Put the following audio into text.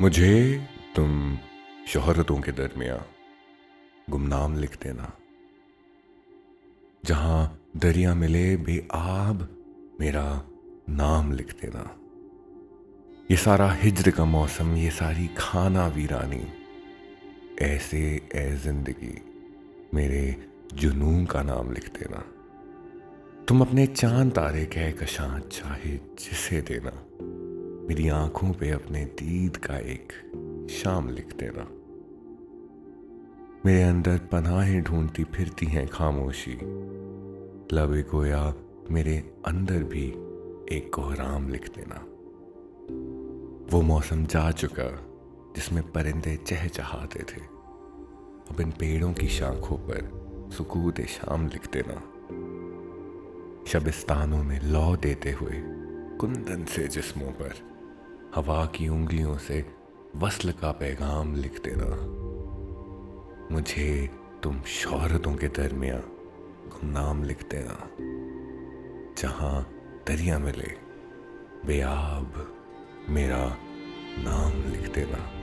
मुझे तुम शोहरतों के दरमिया गुमनाम लिख देना। जहाँ दरिया मिले बेआब, मेरा नाम लिख देना। ये सारा हिजर का मौसम, ये सारी खाना वीरानी, ऐसे ए ज़िंदगी मेरे जुनून का नाम लिख देना। तुम अपने चाँद तारे कह कशां चाहे जिसे देना। मेरी आँखों पे अपने दीद का एक शाम लिख देना। मेरे अंदर पनाहें ढूंढती फिरती हैं खामोशी। लबे गोया मेरे अंदर भी एक कोहराम लिख देना। वो मौसम जा चुका जिसमें परिंदे चहचहाते थे। अब इन पेड़ों की शाखों पर सुकूत शाम लिख देना। शबिस्तानों में लौ देते हुए कुंदन से जिस्मों पर हवा की उंगलियों से वसल का पैगाम लिख देना मुझे तुम शोहरतों के दरमिया गुमनाम लिख देना जहाँ दरिया मिले, बेआब मेरा नाम लिख देना